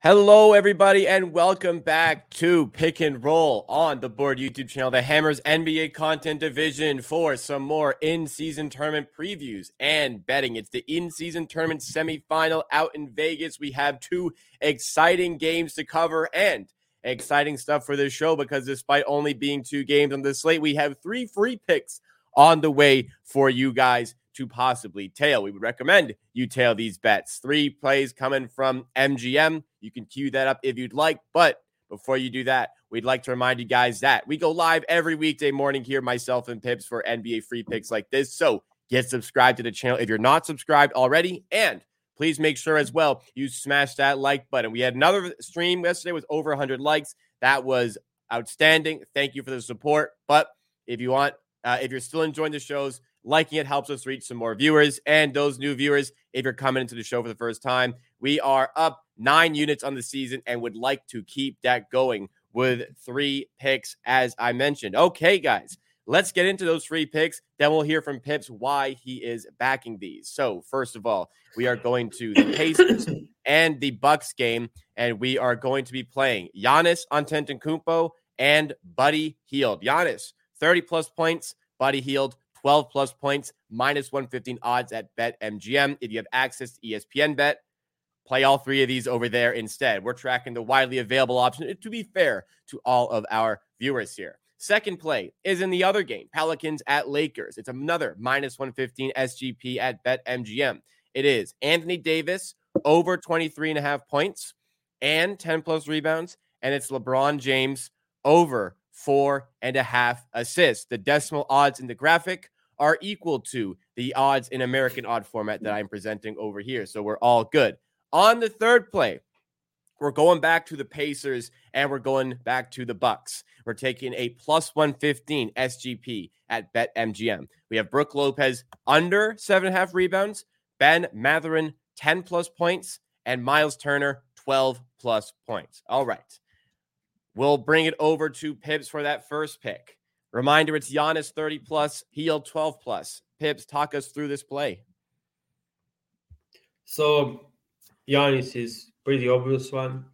Hello, everybody, and welcome back to Pick and Roll on the Board YouTube channel, the Hammers NBA content division for some more in season tournament previews and betting. It's the in season tournament semifinal out in Vegas. We have two exciting games to cover and exciting stuff for this show because despite only being two games on the slate, we have three free picks on the way for you guys to possibly tail. We would recommend you tail these bets. Three plays coming from MGM. You can cue that up if you'd like. But before you do that, we'd like to remind you guys that we go live every weekday morning here, myself and Pips, for NBA free picks like this. So get subscribed to the channel if you're not subscribed already. And please make sure as well you smash that like button. We had another stream yesterday with over 100 likes. That was outstanding. Thank you for the support. But if you want, uh, if you're still enjoying the shows, Liking it helps us reach some more viewers. And those new viewers, if you're coming into the show for the first time, we are up nine units on the season and would like to keep that going with three picks, as I mentioned. Okay, guys, let's get into those three picks. Then we'll hear from Pips why he is backing these. So, first of all, we are going to the Pacers and the Bucks game, and we are going to be playing Giannis Antetokounmpo and Buddy Hield. Giannis, 30 plus points. Buddy Hield, 12 plus points, minus 115 odds at BetMGM. If you have access to ESPN Bet, play all three of these over there instead. We're tracking the widely available option to be fair to all of our viewers here. Second play is in the other game, Pelicans at Lakers. It's another minus 115 SGP at BetMGM. It is Anthony Davis over 23 and a half points and 10 plus rebounds. And it's LeBron James over four and a half assists. The decimal odds in the graphic are equal to the odds in American odd format that mm. I'm presenting over here. So we're all good. On the third play, we're going back to the Pacers and we're going back to the Bucks. We're taking a plus 115 SGP at BetMGM. We have Brook Lopez under seven and a half rebounds, Ben Mathurin 10 plus points, and Miles Turner 12 plus points. All right. We'll bring it over to Pips for that first pick. Reminder it's Giannis 30 plus, Hield 12 plus. Pips, talk us through this play. So, Giannis is pretty obvious one.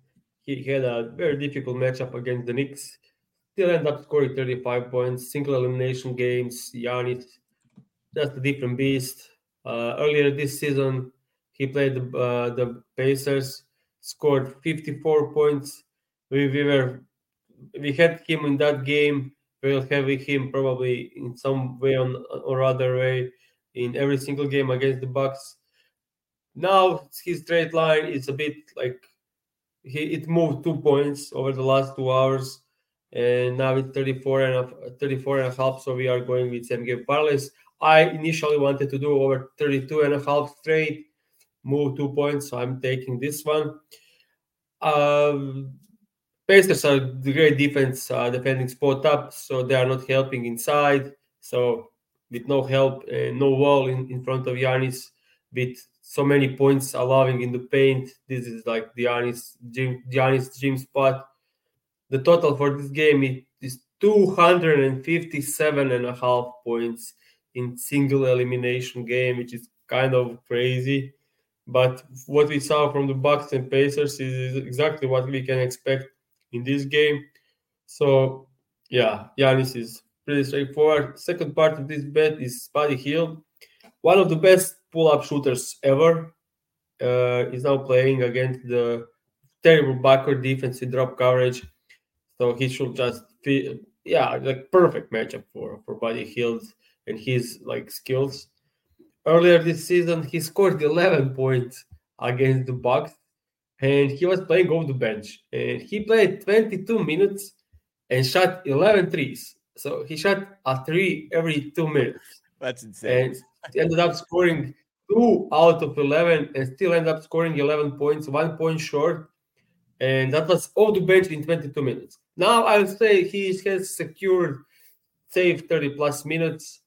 He had a very difficult matchup against the Knicks. Still end up scoring 35 points, single elimination games. Giannis, just a different beast. Uh, earlier this season, he played the, uh, the Pacers, scored 54 points. We, we were we had him in that game. We'll have him probably in some way on, or other way in every single game against the Bucks. Now his straight line is a bit like he it moved two points over the last two hours, and now it's 34 and a, 34 and a half. So we are going with same game parlays. I initially wanted to do over 32 and a half straight, move two points. So I'm taking this one. Um, Pacers are the great defense, uh, defending spot up, so they are not helping inside. So with no help and no wall in, in front of Giannis, with so many points allowing in the paint, this is like the Giannis Giannis gym spot. The total for this game is 257 and a half points in single elimination game, which is kind of crazy. But what we saw from the Bucks and Pacers is exactly what we can expect in this game. So yeah, Giannis is pretty straightforward. Second part of this bet is Buddy Hield, one of the best pull-up shooters ever. Uh, is now playing against the terrible backward defense in drop coverage, so he should just be yeah, like perfect matchup for for Buddy Hield and his like skills. Earlier this season, he scored 11 points against the Bucks and he was playing off the bench. And he played 22 minutes and shot 11 threes. So he shot a three every two minutes. That's insane. And he ended up scoring two out of 11 and still ended up scoring 11 points, one point short. And that was off the bench in 22 minutes. Now I would say he has secured safe 30 plus minutes.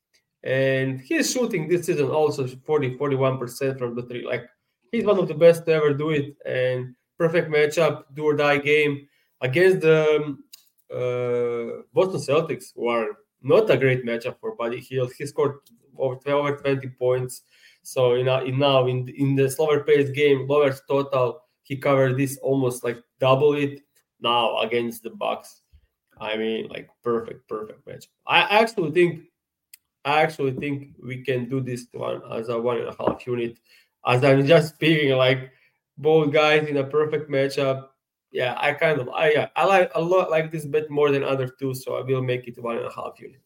And he's shooting this season also 40 41% from the three. Like he's one of the best to ever do it, and perfect matchup, do or die game against the um, uh, Boston Celtics, who are not a great matchup for Buddy Hield. He scored over, over 20 points. So you know, in now in in the slower paced game, lower total, he covered this almost like double it. Now against the Bucks, I mean, like perfect, perfect match. I actually think, I actually think we can do this one as a one and a half unit. As I'm just speaking, like both guys in a perfect matchup. Yeah, I kind of, I I like a lot like this bet more than other two, so I will make it one and a half unit.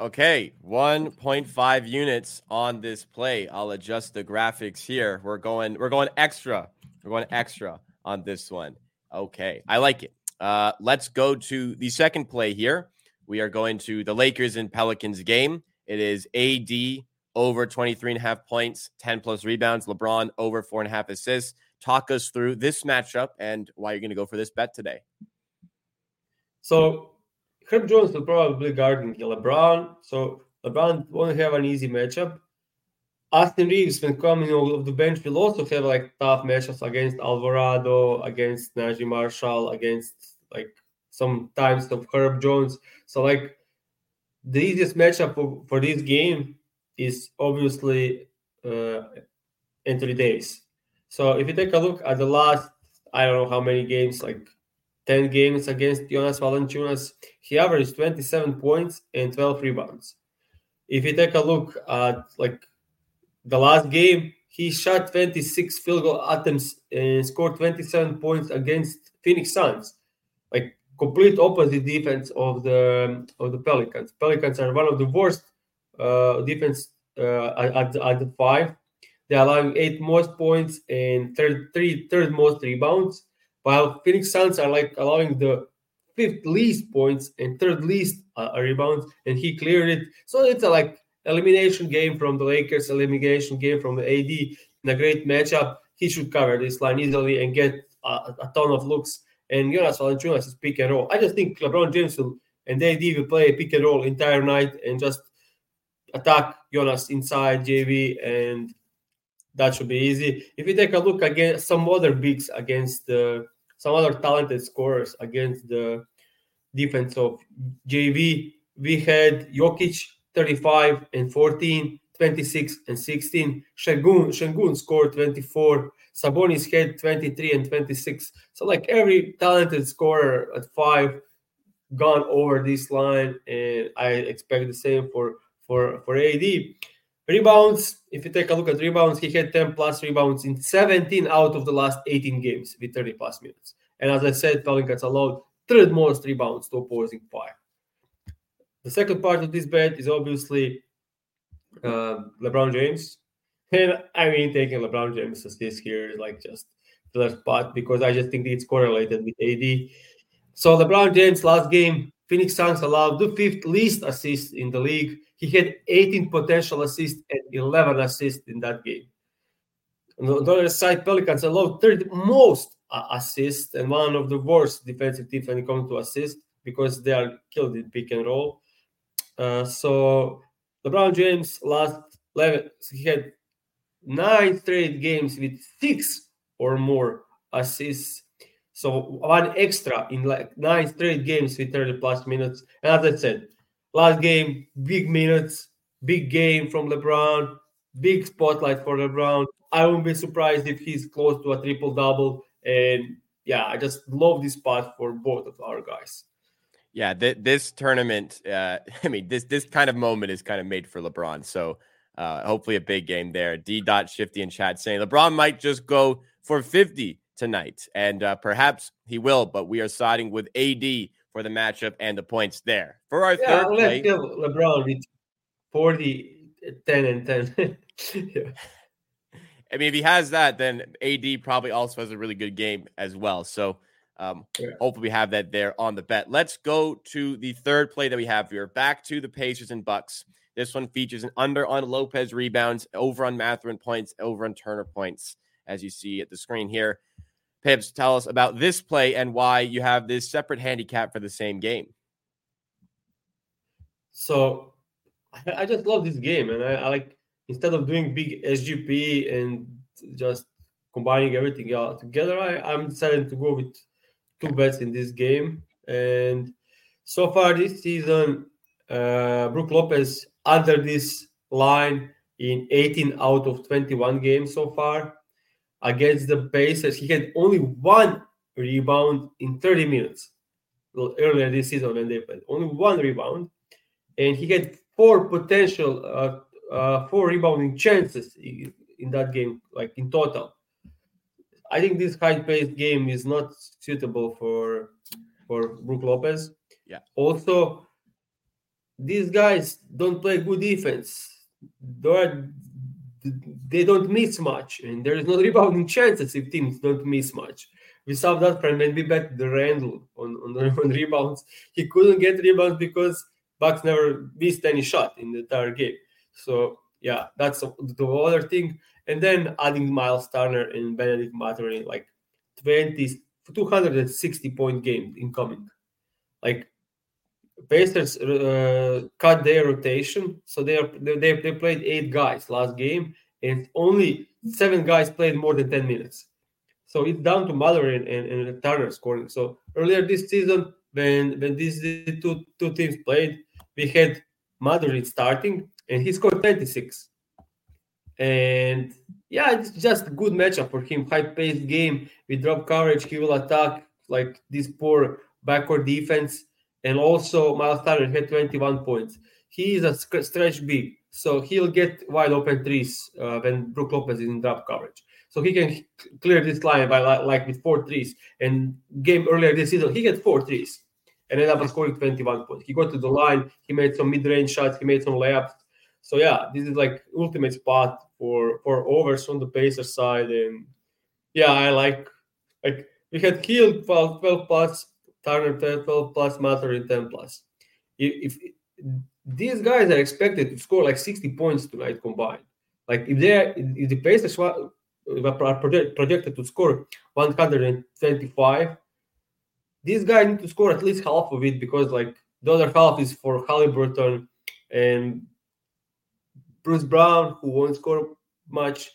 Okay, 1.5 units on this play. I'll adjust the graphics here. We're going we're going extra. We're going extra on this one. Okay, I like it. Uh, let's go to the second play here. We are going to the Lakers and Pelicans game. It is AD over 23 and a half points, 10 plus rebounds. LeBron over four and a half assists. Talk us through this matchup and why you're going to go for this bet today. So Herb Jones will probably guarding LeBron, so LeBron won't have an easy matchup. Austin Reaves, when coming off the bench, will also have like tough matchups against Alvarado, against Naji Marshall, against like some times of Herb Jones. So like the easiest matchup for, for this game is obviously uh, Anthony Davis. So if you take a look at the last, I don't know how many games, like 10 games against Jonas Valanciunas, he averaged 27 points and 12 rebounds. If you take a look at like the last game, he shot 26 field goal attempts and scored 27 points against Phoenix Suns. Like complete opposite defense of the of the Pelicans. Pelicans are one of the worst uh, defense uh, at, at the five. They're allowing eight most points and third three third most rebounds while Phoenix Suns are like allowing the fifth least points and third least uh, rebounds, and he cleared it. So it's a like elimination game from the Lakers, elimination game from the AD in a great matchup. He should cover this line easily and get a, a ton of looks. And Jonas Valanciunas is pick and roll. I just think LeBron James will, and AD will play a pick and roll entire night and just attack Jonas inside JV and that should be easy. If you take a look against some other bigs against some other talented scorers against the defense of JV. We had Jokic 35 and 14, 26 and 16. Shengun, Sengun scored 24. Sabonis had 23 and 26. So like every talented scorer at five gone over this line, and I expect the same for for for AD. Rebounds, if you take a look at rebounds, he had 10 plus rebounds in 17 out of the last 18 games with 30 plus minutes. And as I said, Pelicans allowed third most rebounds to opposing five. The second part of this bet is obviously uh, LeBron James. And I mean, taking LeBron James as this here is like just the spot because I just think it's correlated with AD. So LeBron James last game, Phoenix Suns allowed the fifth least assist in the league. He had 18 potential assists and 11 assists in that game. On the other side, Pelicans allowed third most uh, assists and one of the worst defensive teams when it comes to assist because they are killed in pick and roll. Uh, so LeBron James last 11, he had nine straight games with six or more assists. So one extra in like nine straight games with 30 plus minutes. And as I said, last game, big minutes, big game from LeBron, big spotlight for LeBron. I won't be surprised if he's close to a triple double. And yeah, I just love this spot for both of our guys. Yeah, th- this tournament, uh, I mean, this this kind of moment is kind of made for LeBron. So uh, hopefully a big game there. D. Dot Shifty in chat saying LeBron might just go for 50 tonight, and uh, perhaps he will. But we are siding with AD for the matchup and the points there. For our yeah, third let's play, give LeBron with 40, 10, and 10. yeah. I mean, if he has that, then AD probably also has a really good game as well. So um, yeah. hopefully we have that there on the bet. Let's go to the third play that we have here. Back to the Pacers and Bucks. This one features an under on Lopez rebounds, over on Mathurin points, over on Turner points, as you see at the screen here. Pips, tell us about this play and why you have this separate handicap for the same game. So I just love this game, and I, I like instead of doing big SGP and just combining everything together, I, I'm deciding to go with two bets in this game. And so far this season, uh, Brook Lopez under this line in 18 out of 21 games so far. Against the Pacers, he had only one rebound in 30 minutes. Well, earlier this season when they played, only one rebound, and he had four potential, uh, uh, four rebounding chances in, that game, like in total. I think this high-paced game is not suitable for for Brook Lopez. Yeah. Also, these guys don't play good defense. They're, they don't miss much, and there is no rebounding chances if teams don't miss much. We saw that from when we bet the Randle on, on, on rebounds. He couldn't get rebounds because Bucks never missed any shot in the entire game. So yeah, that's the other thing. And then adding Miles Turner and Bennedict Mathurin, like 20, 260 point game incoming. Like Pacers uh, cut their rotation, so they are they, they played eight guys last game, and only seven guys played more than ten minutes. So it's down to Mathurin and, and, and Turner scoring. So earlier this season, when when these two two teams played, we had Mathurin starting, and he scored 26. And yeah, it's just a good matchup for him. High paced game We drop coverage. He will attack like this poor backward defense. And also, Miles Turner had 21 points. He is a stretch big, so he'll get wide open threes uh, when Brook Lopez is in drop coverage. So he can clear this line by like with four threes. And game earlier this season, he had four threes and ended up scoring 21 points. He got to the line, he made some mid-range shots, he made some layups. So yeah, this is like ultimate spot for for overs on the Pacers side, and yeah, I like like we had Hield 12, 12 plus, Turner 12 plus, Mathurin 10 plus. If, if, these guys are expected to score like 60 points tonight combined, like if they if the Pacers are projected to score 125, these guys need to score at least half of it because like the other half is for Halliburton and Bruce Brown, who won't score much,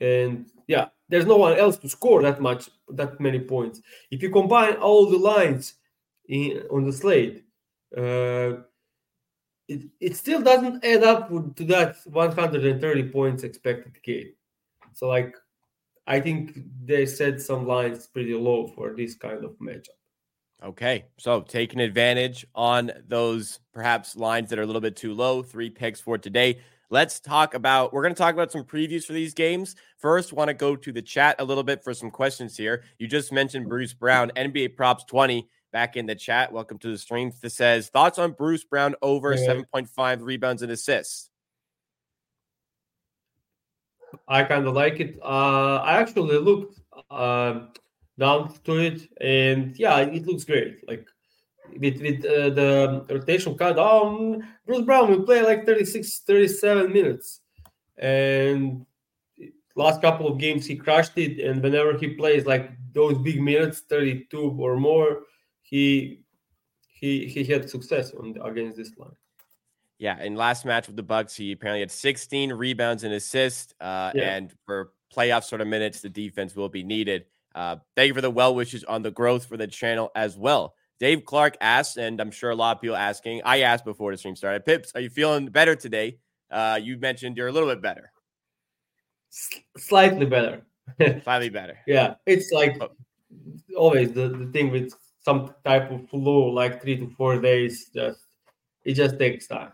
and yeah, there's no one else to score that much, that many points. If you combine all the lines in, on the slate, uh, it, it still doesn't add up to that 130 points expected game. So like, I think they set some lines pretty low for this kind of matchup. Okay, so taking advantage on those perhaps lines that are a little bit too low. Three picks for today. Let's talk about, we're going to talk about some previews for these games. First, want to go to the chat a little bit for some questions here. You just mentioned Bruce Brown, NBA props 20 back in the chat. Welcome to the stream. This says, thoughts on Bruce Brown over yeah. 7.5 rebounds and assists? I kind of like it. Uh, I actually looked uh, down to it, and yeah, it looks great. Like with with uh, the rotation cut um Bruce Brown will play like 36 37 minutes and last couple of games he crushed it and whenever he plays like those big minutes 32 or more he he he had success on against this line yeah in last match with the bucks he apparently had 16 rebounds and assists uh, yeah. and for playoff sort of minutes the defense will be needed uh, thank you for the well wishes on the growth for the channel as well Dave Clark asked, and I'm sure a lot of people asking. I asked before the stream started. Pips, are you feeling better today? Uh, you mentioned you're a little bit better. Slightly better. Slightly better. yeah, it's like oh. always the, the thing with some type of flu, like three to four days. Just it just takes time.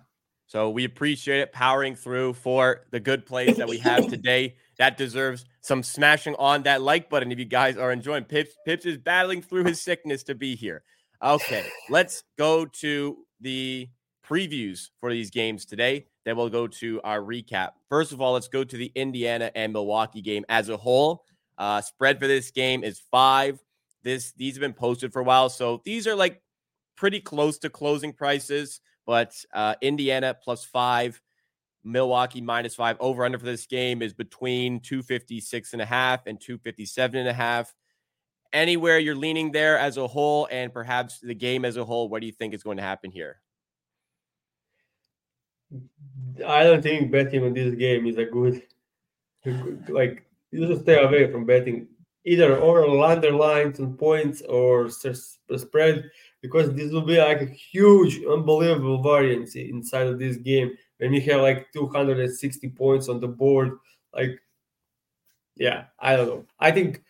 So we appreciate it powering through for the good plays that we have today. That deserves some smashing on that like button if you guys are enjoying. Pips Pips is battling through his sickness to be here. Okay, let's go to the previews for these games today. Then we'll go to our recap. First of all, let's go to the Indiana and Milwaukee game as a whole. Uh, spread for this game is five. This these have been posted for a while, so these are like pretty close to closing prices. But uh, Indiana plus five, Milwaukee minus five. Over under for this game is between 256 and a half and 257 and a half anywhere you're leaning there as a whole and perhaps the game as a whole what do you think is going to happen here i don't think betting on this game is a good like you should stay away from betting either over underlines and points or spread because this will be like a huge unbelievable variance inside of this game when you have like 260 points on the board like yeah, I don't know. I think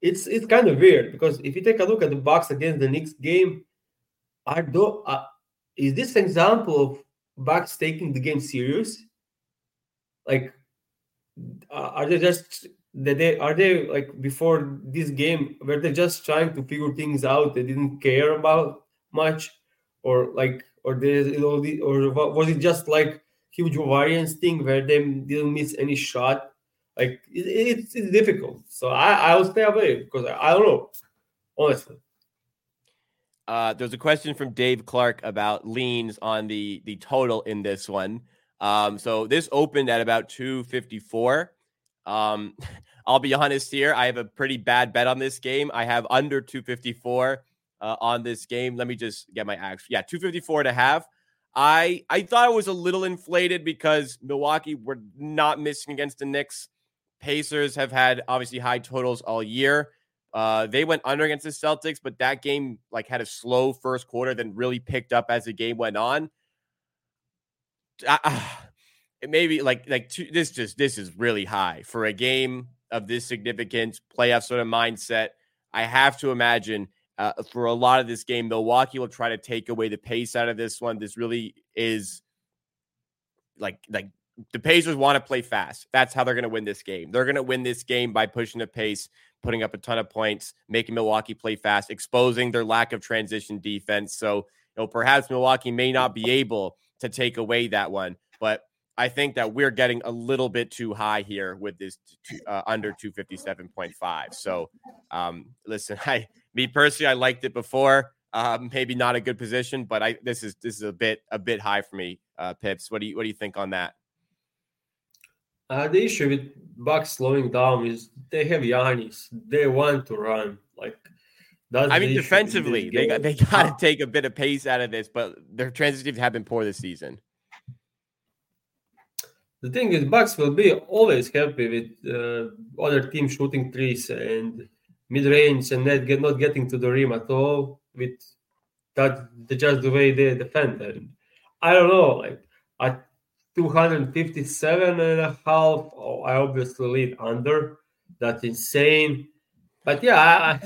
it's it's kind of weird because if you take a look at the Bucks against the Knicks game, are do, uh, is this an example of Bucks taking the game serious? Like, uh, are they just that they are they like before this game were they just trying to figure things out? They didn't care about much, or like, or they you know, the, or was it just like huge variance thing where they didn't miss any shot? Like it, it's, it's difficult. So I I'll stay away because I, I don't know, honestly. Uh, there's a question from Dave Clark about leans on the the total in this one. Um, so this opened at about 254. Um, I'll be honest here. I have a pretty bad bet on this game. I have under 254 uh, on this game. Let me just get my actual. Yeah, 254 to half. I I thought it was a little inflated because Milwaukee were not missing against the Knicks. Pacers have had obviously high totals all year. Uh, they went under against the Celtics, but that game like had a slow first quarter, then really picked up as the game went on. It maybe like like two, this just this is really high for a game of this significance, playoff sort of mindset. I have to imagine uh, for a lot of this game, Milwaukee will try to take away the pace out of this one. This really is like like the Pacers want to play fast. That's how they're going to win this game. They're going to win this game by pushing the pace, putting up a ton of points, making Milwaukee play fast, exposing their lack of transition defense. So, you know, perhaps Milwaukee may not be able to take away that one, but I think that we're getting a little bit too high here with this uh, under 257.5. So, um, listen, I, me personally, I liked it before. Um, maybe not a good position, but I this is this is a bit a bit high for me. Uh, Pips, what do you what do you think on that? Uh, the issue with Bucks slowing down is they have Giannis. They want to run. Like I mean, defensively, they got they got to take a bit of pace out of this, but their transitions have been poor this season. The thing is, Bucks will be always happy with uh, other team shooting threes and mid range and not get not getting to the rim at all. With that, just the way they defend. And I don't know, like at 257 and a half, oh, I obviously lead under. That's insane. But yeah, I,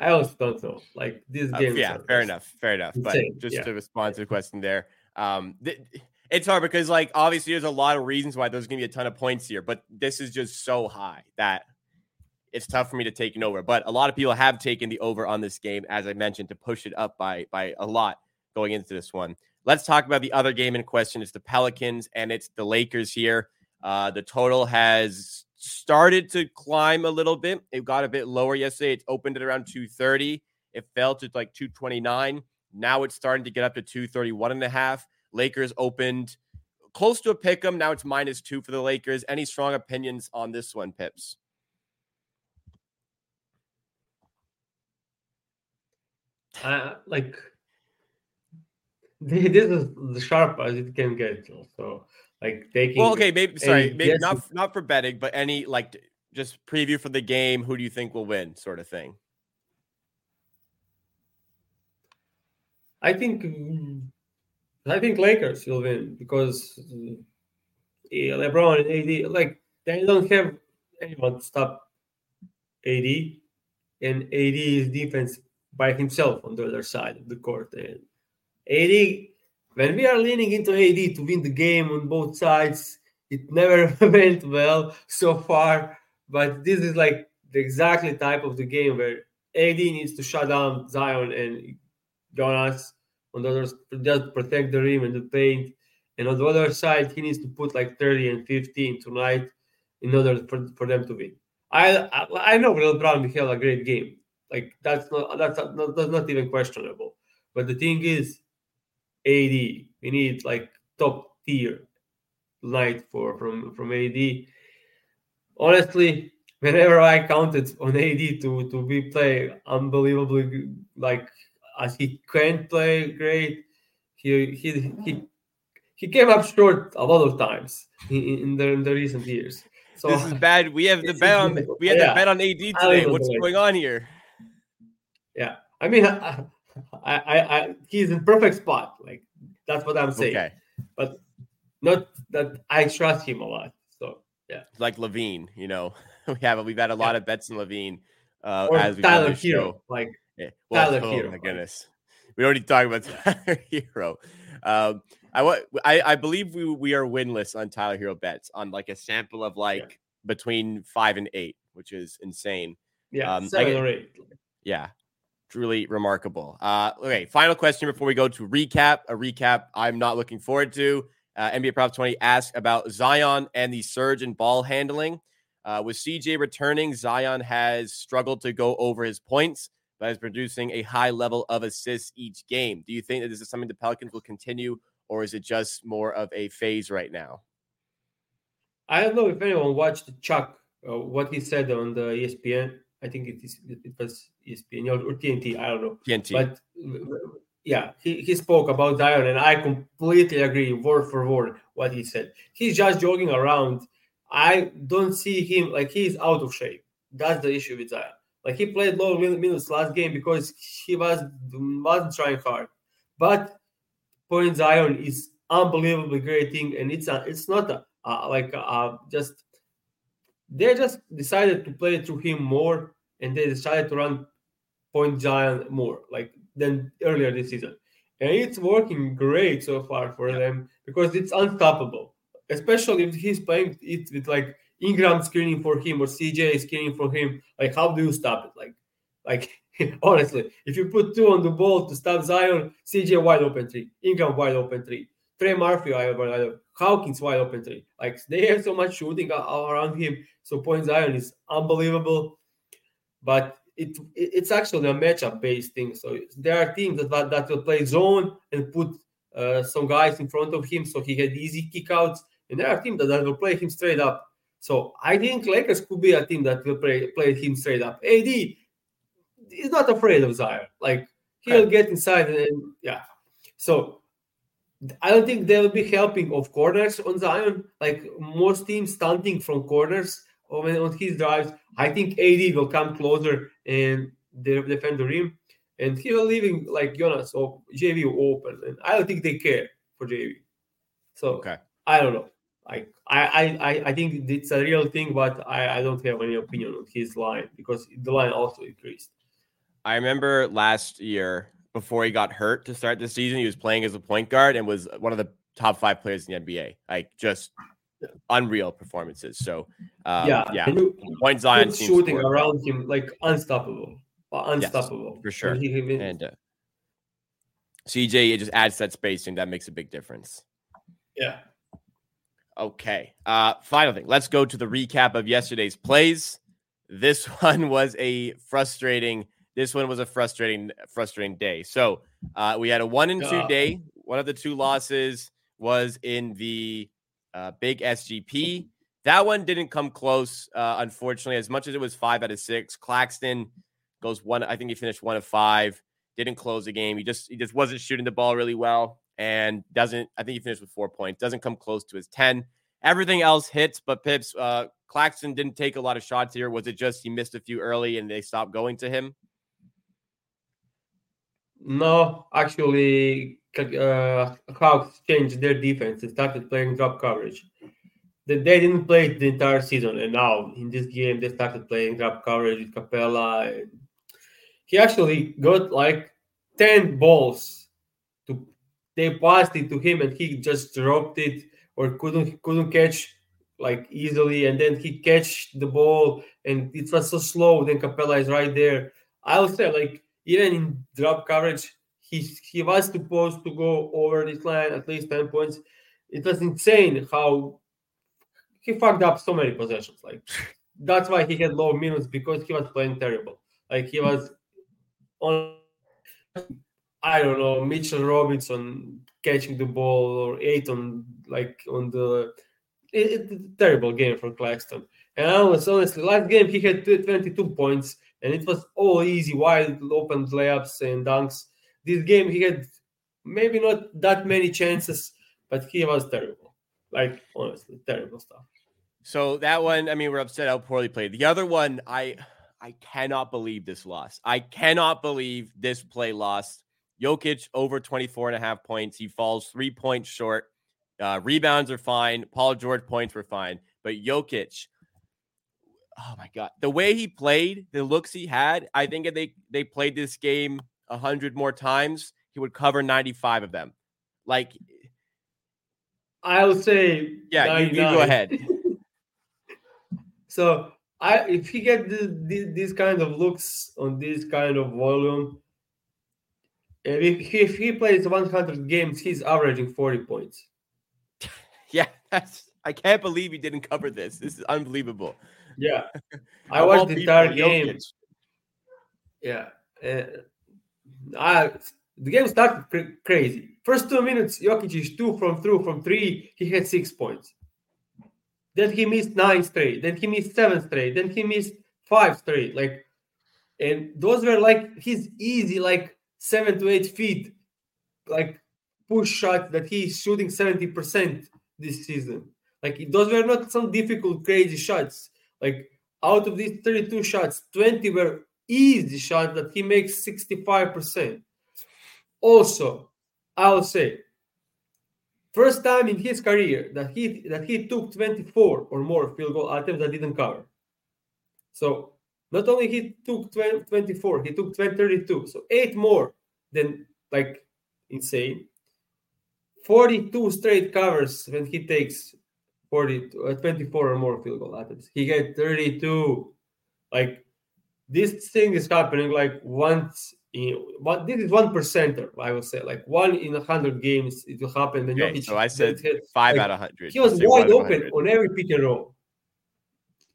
I also don't know. Like this game. Uh, yeah, fair enough. Fair enough. Insane. But just yeah. to respond to the question there, um, th- it's hard because like obviously there's a lot of reasons why there's gonna be a ton of points here, but this is just so high that it's tough for me to take an over. But a lot of people have taken the over on this game, as I mentioned, to push it up by by a lot going into this one. Let's talk about the other game in question. It's the Pelicans and it's the Lakers here. Uh, the total has started to climb a little bit. It got a bit lower yesterday. It opened at around 230. It fell to like 229. Now it's starting to get up to 231 and a half. Lakers opened close to a pick 'em. Now it's minus two for the Lakers. Any strong opinions on this one, Pips? Uh, like this is the sharp as it can get. So like taking. Well, okay, maybe sorry, maybe not not for betting, but any like just preview for the game. Who do you think will win, sort of thing? I think I think Lakers will win because uh, LeBron and AD like they don't have anyone to stop AD, and AD is defense by himself on the other side of the court. And AD, when we are leaning into AD to win the game on both sides, it never went well so far. But this is like the exactly type of the game where AD needs to shut down Zion and Jonas on the other just protect the rim and the paint. And on the other side, he needs to put like 30 and 15 tonight in order for, for them to win. I I, know Will Brown have a great game. Like that's not that's not, that's not even questionable. But the thing is, AD we need like top tier night for from from AD. Honestly, whenever I counted on AD to to be play unbelievably like as he can't play great. He he he he came up short a lot of times in, in the in the recent years. So this is bad. We have the bet on we have yeah. the bet on AD today. What's going on here? Yeah, I mean, I, I, I, he's in perfect spot. Like that's what I'm saying. Okay. But not that I trust him a lot. So Yeah, like LaVine, You know, we have we've had a lot of bets in LaVine. uh, or as we Tyler Herro, like yeah. well, Tyler oh Herro, my goodness, we already talked about Tyler Herro. Um, I, I I believe we we are winless on Tyler Herro bets on like a sample of like between five and eight, which is insane. yeah, Um, seven or eight. Yeah. Truly remarkable. Uh, okay, final question before we go to recap. A recap I'm not looking forward to. Uh, NBA Prop 20 asked about Zion and the surge in ball handling. Uh, with CJ returning, Zion has struggled to go over his points, is producing a high level of assists each game. Do you think that this is something the Pelicans will continue, or is it just more of a phase right now? I don't know if anyone watched Chuck, uh, what he said on the ESPN. I think it is it was ESPN or or TNT. I don't know. TNT. But yeah, he, he spoke about Zion, and I completely agree, word for word, what he said. He's just jogging around. I don't see him like he's out of shape. That's the issue with Zion. Like he played low minutes last game because he was wasn't trying hard. But point Zion is unbelievably great thing, and it's a, it's not a, uh, like uh, just they just decided to play through him more, and they decided to run point Zion more like than earlier this season, and it's working great so far for them because it's unstoppable. Especially if he's playing it with like Ingram screening for him or CJ screening for him. Like, how do you stop it? Like, like honestly, if you put two on the ball to stop Zion, CJ wide open three, Ingram wide open three, Trey Murphy wide open, Hawkins wide open three. Like they have so much shooting around him. So point Zion is unbelievable, but it, it it's actually a matchup based thing. So there are teams that that, that will play zone and put uh, some guys in front of him, so he had easy kickouts. And there are teams that, that will play him straight up. So I think Lakers could be a team that will play play him straight up. AD is not afraid of Zion. Like he'll get inside and yeah. So I don't think they will be helping of corners on Zion. Like most teams stunting from corners on, on his drives. I think AD will come closer and de- defend the rim. And he will leaving like Jonas or JV open. And I don't think they care for JV. So Okay. I don't know. Like I, I, I- I think it's a real thing, but I, I don't have any opinion on his line because the line also increased. I remember last year before he got hurt to start the season, he was playing as a point guard and was one of the top five players in the NBA. Like just unreal performances. So um, yeah, yeah, you point Zion seems shooting around him like unstoppable, uh, unstoppable for sure. And he and uh, CJ it just adds that spacing that makes a big difference. yeah, Okay. Uh final thing. Let's go to the recap of yesterday's plays. This one was a frustrating this one was a frustrating frustrating day. So, uh we had a 1 and 2 Yeah. day. One of the two losses was in the uh, big SGP. That one didn't come close uh unfortunately as much as it was 5 out of 6. Claxton goes one I think he finished 1 of 5. Didn't close the game. He just he just wasn't shooting the ball really well and doesn't I think he finished with 4 points. Doesn't come close to his 10. Everything else hits, but Pips, uh, Claxton didn't take a lot of shots here. Was it just he missed a few early and they stopped going to him? no, actually, uh, Hawks changed their defense and started playing drop coverage. They, they didn't play the entire season, and now in this game they started playing drop coverage with Capela. He actually got like ten balls they passed it to him, and he just dropped it or couldn't couldn't catch like easily, and then he catch the ball, and it was so slow. Then Capela is right there. I would say like even in drop coverage, he he was supposed to go over this line at least ten points. It was insane how he fucked up so many possessions. Like that's why he had low minutes because he was playing terrible. Like he was on. I don't know Mitchell Robinson catching the ball or eight on like on the it, it, terrible game for Claxton. And I was honestly last game he had 22 points and it was all easy, wide open layups and dunks. This game he had maybe not that many chances, but he was terrible. Like honestly, terrible stuff. So that one, I mean, we're upset how poorly played. The other one, I I cannot believe this loss. I cannot believe this play lost. Jokic over 24 and a half points. He falls three points short. Uh, rebounds are fine. Paul George points were fine. But Jokic, oh my god, the way he played, the looks he had, I think if they they played this game a hundred more times, he would cover ninety five of them. Like, I'll say yeah, you, you go ahead. so I if he get these kind of looks on this kind of volume, if he, if he plays 100 games, he's averaging 40 points. Yeah, that's I can't believe he didn't cover this. This is unbelievable. Yeah, I watched the entire game. Yeah, uh, I, the game started cr- crazy. First two minutes, Jokic is two from through from three. He had six points. Then he missed nine straight. Then he missed seven straight. Then he missed five straight. Like, and those were like his easy, like seven to eight feet, like push shot that he's shooting 70% this season. Like those were not some difficult, crazy shots. Like out of these 32 shots, 20 were easy shots that he makes 65%. Also, I'll say, first time in his career that he that he took 24 or more field goal attempts that didn't cover. So not only he took 20, 24, he took 20, 32, so eight more than like insane. 42 straight covers when he takes 40, uh, 24 or more field goal attempts. He get 32. Like this thing is happening like once in what this is one percenter, I would say. Like one in a hundred games it will happen. When okay, so I said five like, out of hundred. He was wide open on every pick and roll.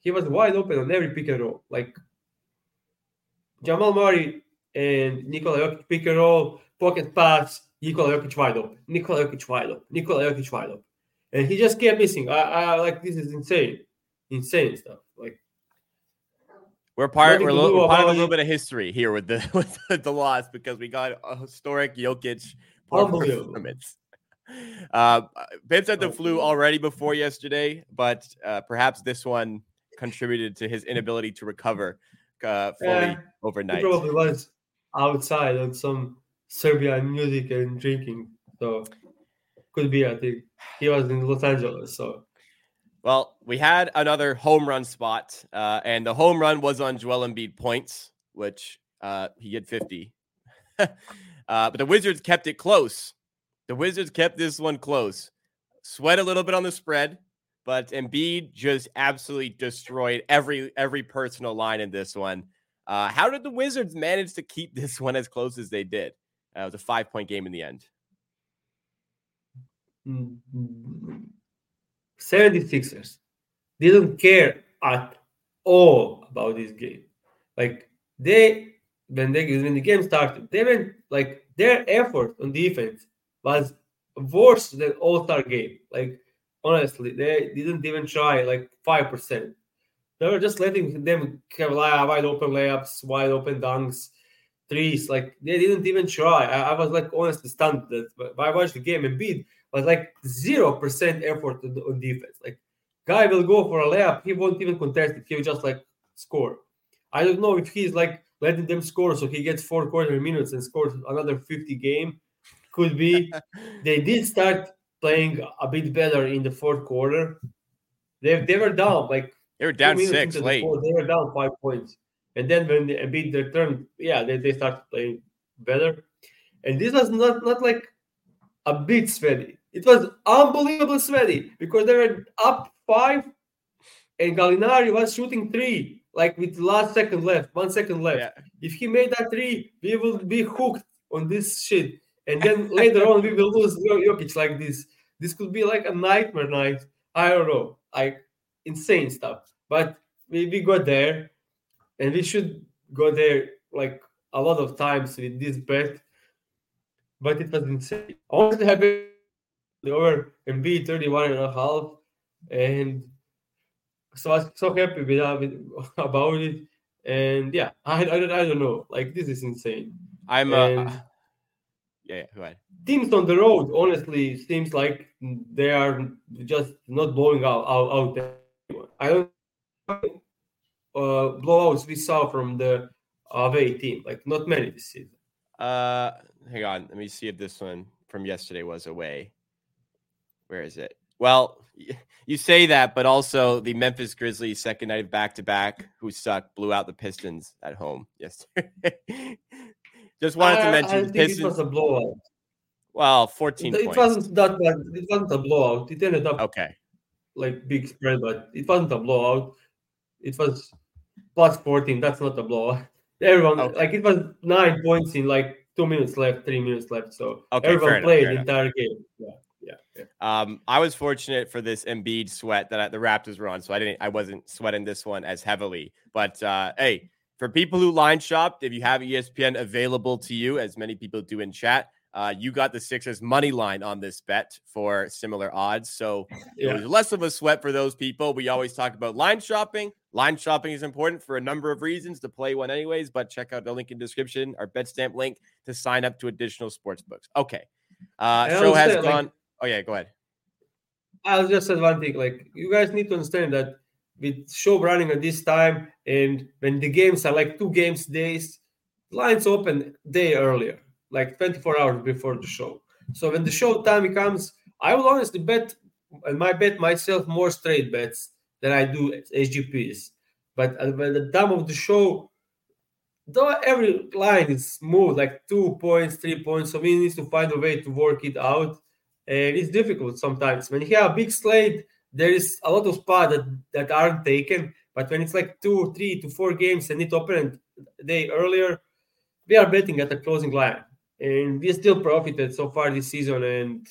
He was wide open on every pick and roll. Like Jamal Murray and Nikola Jokic pick and roll, pocket pass, Nikola Jokic wide open, Nikola Jokic wide open, Nikola Jokic wide open. And he just kept missing. I, I like this is insane. Insane stuff. Like we're part we're, lo- we're part of a little bit of history here with the with the loss because we got a historic Jokic performance. Uh, Vince had the flu already before yesterday, but uh, perhaps this one contributed to his inability to recover uh, fully yeah, overnight. He probably was outside on some Serbian music and drinking. So could be. I think he was in Los Angeles. So well, we had another home run spot, uh, and the home run was on Joel Embiid points, which uh, he had 50. uh, but the Wizards kept it close. The Wizards kept this one close. Sweat a little bit on the spread, but Embiid just absolutely destroyed every every personal line in this one. Uh, how did the Wizards manage to keep this one as close as they did? Uh, it was a five point game in the end. 76ers didn't care at all about this game. Like they when they when the game started, they went like their effort on defense was worse than all-star game. Like honestly, they didn't even try like five percent. They were just letting them have wide open layups, wide open dunks, threes. Like they didn't even try. I, I was like honestly stunned that I watched the game and beat was like zero percent effort on defense. Like guy will go for a layup, he won't even contest it. He'll just like score. I don't know if he's like letting them score so he gets four quarter minutes and scores another 50 game. Could be. they did start playing a bit better in the fourth quarter. They, they were down like they were down six late. The they were down five points. And then when they beat their turn, yeah, they, they started playing better. And this was not not like a bit sweaty. It was unbelievably sweaty because they were up five and Gallinari was shooting three, like with last second left, one second left. Yeah. If he made that three, we will be hooked on this shit. And then later on, we will lose Jokic like this. This could be like a nightmare night. I don't know, like insane stuff. But we, we got there, and we should go there like a lot of times with this bet. But it was insane. I wanted to have the over Embiid 31 and a half. And so I was so happy with, uh, with about it. And yeah, I, I, I don't know. Like, this is insane. I'm, uh, and, uh, yeah, yeah, go ahead. Teams on the road, honestly, seems like they are just not blowing out, out, out there. I don't uh, blowouts we saw from the away team, like not many this season. Uh, hang on, let me see if this one from yesterday was away where is it? Well, you say that, but also the Memphis Grizzlies second night of back to back, who suck, blew out the Pistons at home yesterday. Just wanted I, to mention I think Pistons. it was a blowout. Well, 14 It points. wasn't that bad. It wasn't a blowout. It ended up Okay. like big spread, but it wasn't a blowout. It was plus 14. That's not a blowout. Everyone Okay. like it was nine points in like two minutes left, three minutes left. So Okay, everyone played fair the entire game. Yeah, yeah, yeah. Um, I was fortunate for this Embiid sweat that I, the Raptors were on, so I didn't. I wasn't sweating this one as heavily. But uh, hey, for people who line shopped, if you have ESPN available to you, as many people do in chat, uh, you got the Sixers money line on this bet for similar odds. So it was less of a sweat for those people. We always talk about line shopping. Line shopping is important for a number of reasons to play one, anyways. But check out the link in description, our bet stamp link to sign up to additional sports books. Okay, uh, show has understand, like- gone. oh yeah, go ahead. I'll just say one thing. Like you guys need to understand that with show running at this time, and when the games are like two games days, lines open day earlier, like 24 hours before the show. So when the show time comes, I will honestly bet, and my bet myself more straight bets than I do SGPs. But uh, at the time of the show, though every line is smooth, like two points, three points, so we need to find a way to work it out and it's difficult sometimes. When you have a big slate, there is a lot of spots that, that aren't taken. But when it's like two, three to four games and it opened day earlier, we are betting at the closing line, and we still profited so far this season. And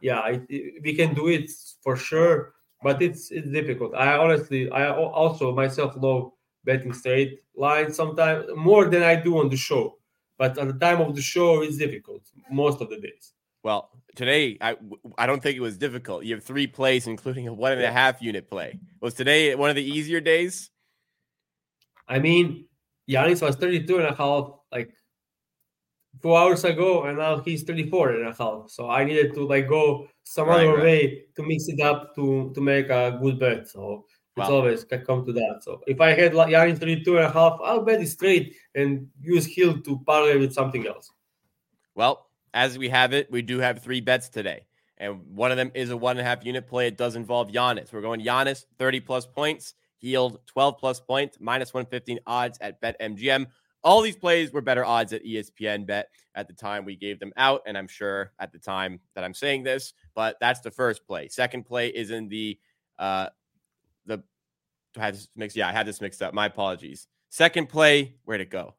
yeah, it, it- we can do it for sure, but it's it's difficult. I honestly, I also myself love betting straight lines sometimes more than I do on the show. But at the time of the show, it's difficult most of the days. Well, today I I don't think it was difficult. You have three plays, including a one and a half unit play. Was today one of the easier days? I mean, Giannis was 32 and a half like two hours ago, and now he's 34 and a half. So I needed to like go some Right, other right. way to mix it up to to make a good bet. So it's Wow. always can come to that. So if I had like Giannis 32 and a half, I'll bet it straight and use Hield to parlay with something else. Well, as we have it, we do have three bets today. And one of them is a one and a half unit play. It does involve Giannis. We're going Giannis, 30 plus points, Hield 12 plus points, minus 115 odds at BetMGM. All these plays were better odds at ESPN Bet at the time we gave them out. And I'm sure at the time that I'm saying this, but that's the first play. Second play is in the, uh, the, I had this mixed. Yeah, I had this mixed up. My apologies. Second play, where'd it go?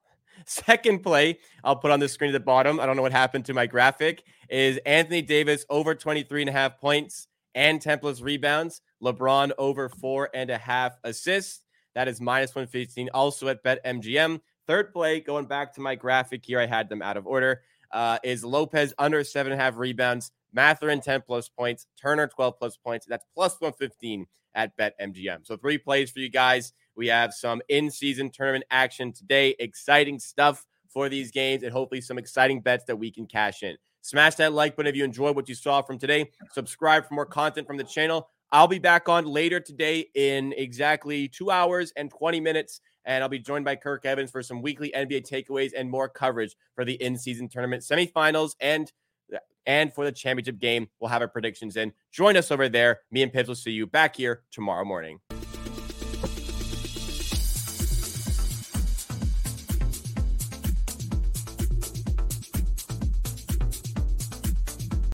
Second play, I'll put on the screen at the bottom. I don't know what happened to my graphic. Is Anthony Davis over 23 and a half points and 10 plus rebounds. LeBron over four and a half assists. That is minus 115. Also at BetMGM. Third play, going back to my graphic here, I had them out of order. Uh, is Lopez under seven and a half rebounds, Mathurin 10 plus points, Turner 12 plus points. That's plus 115 at BetMGM. So three plays for you guys. We have some in-season tournament action today. Exciting stuff for these games, and hopefully some exciting bets that we can cash in. Smash that like button if you enjoyed what you saw from today. Subscribe for more content from the channel. I'll be back on later today in exactly two hours and 20 minutes. And I'll be joined by Kirk Evans for some weekly NBA takeaways and more coverage for the in-season tournament semifinals and and for the championship game. We'll have our predictions in. Join us over there. Me and Pips will see you back here tomorrow morning.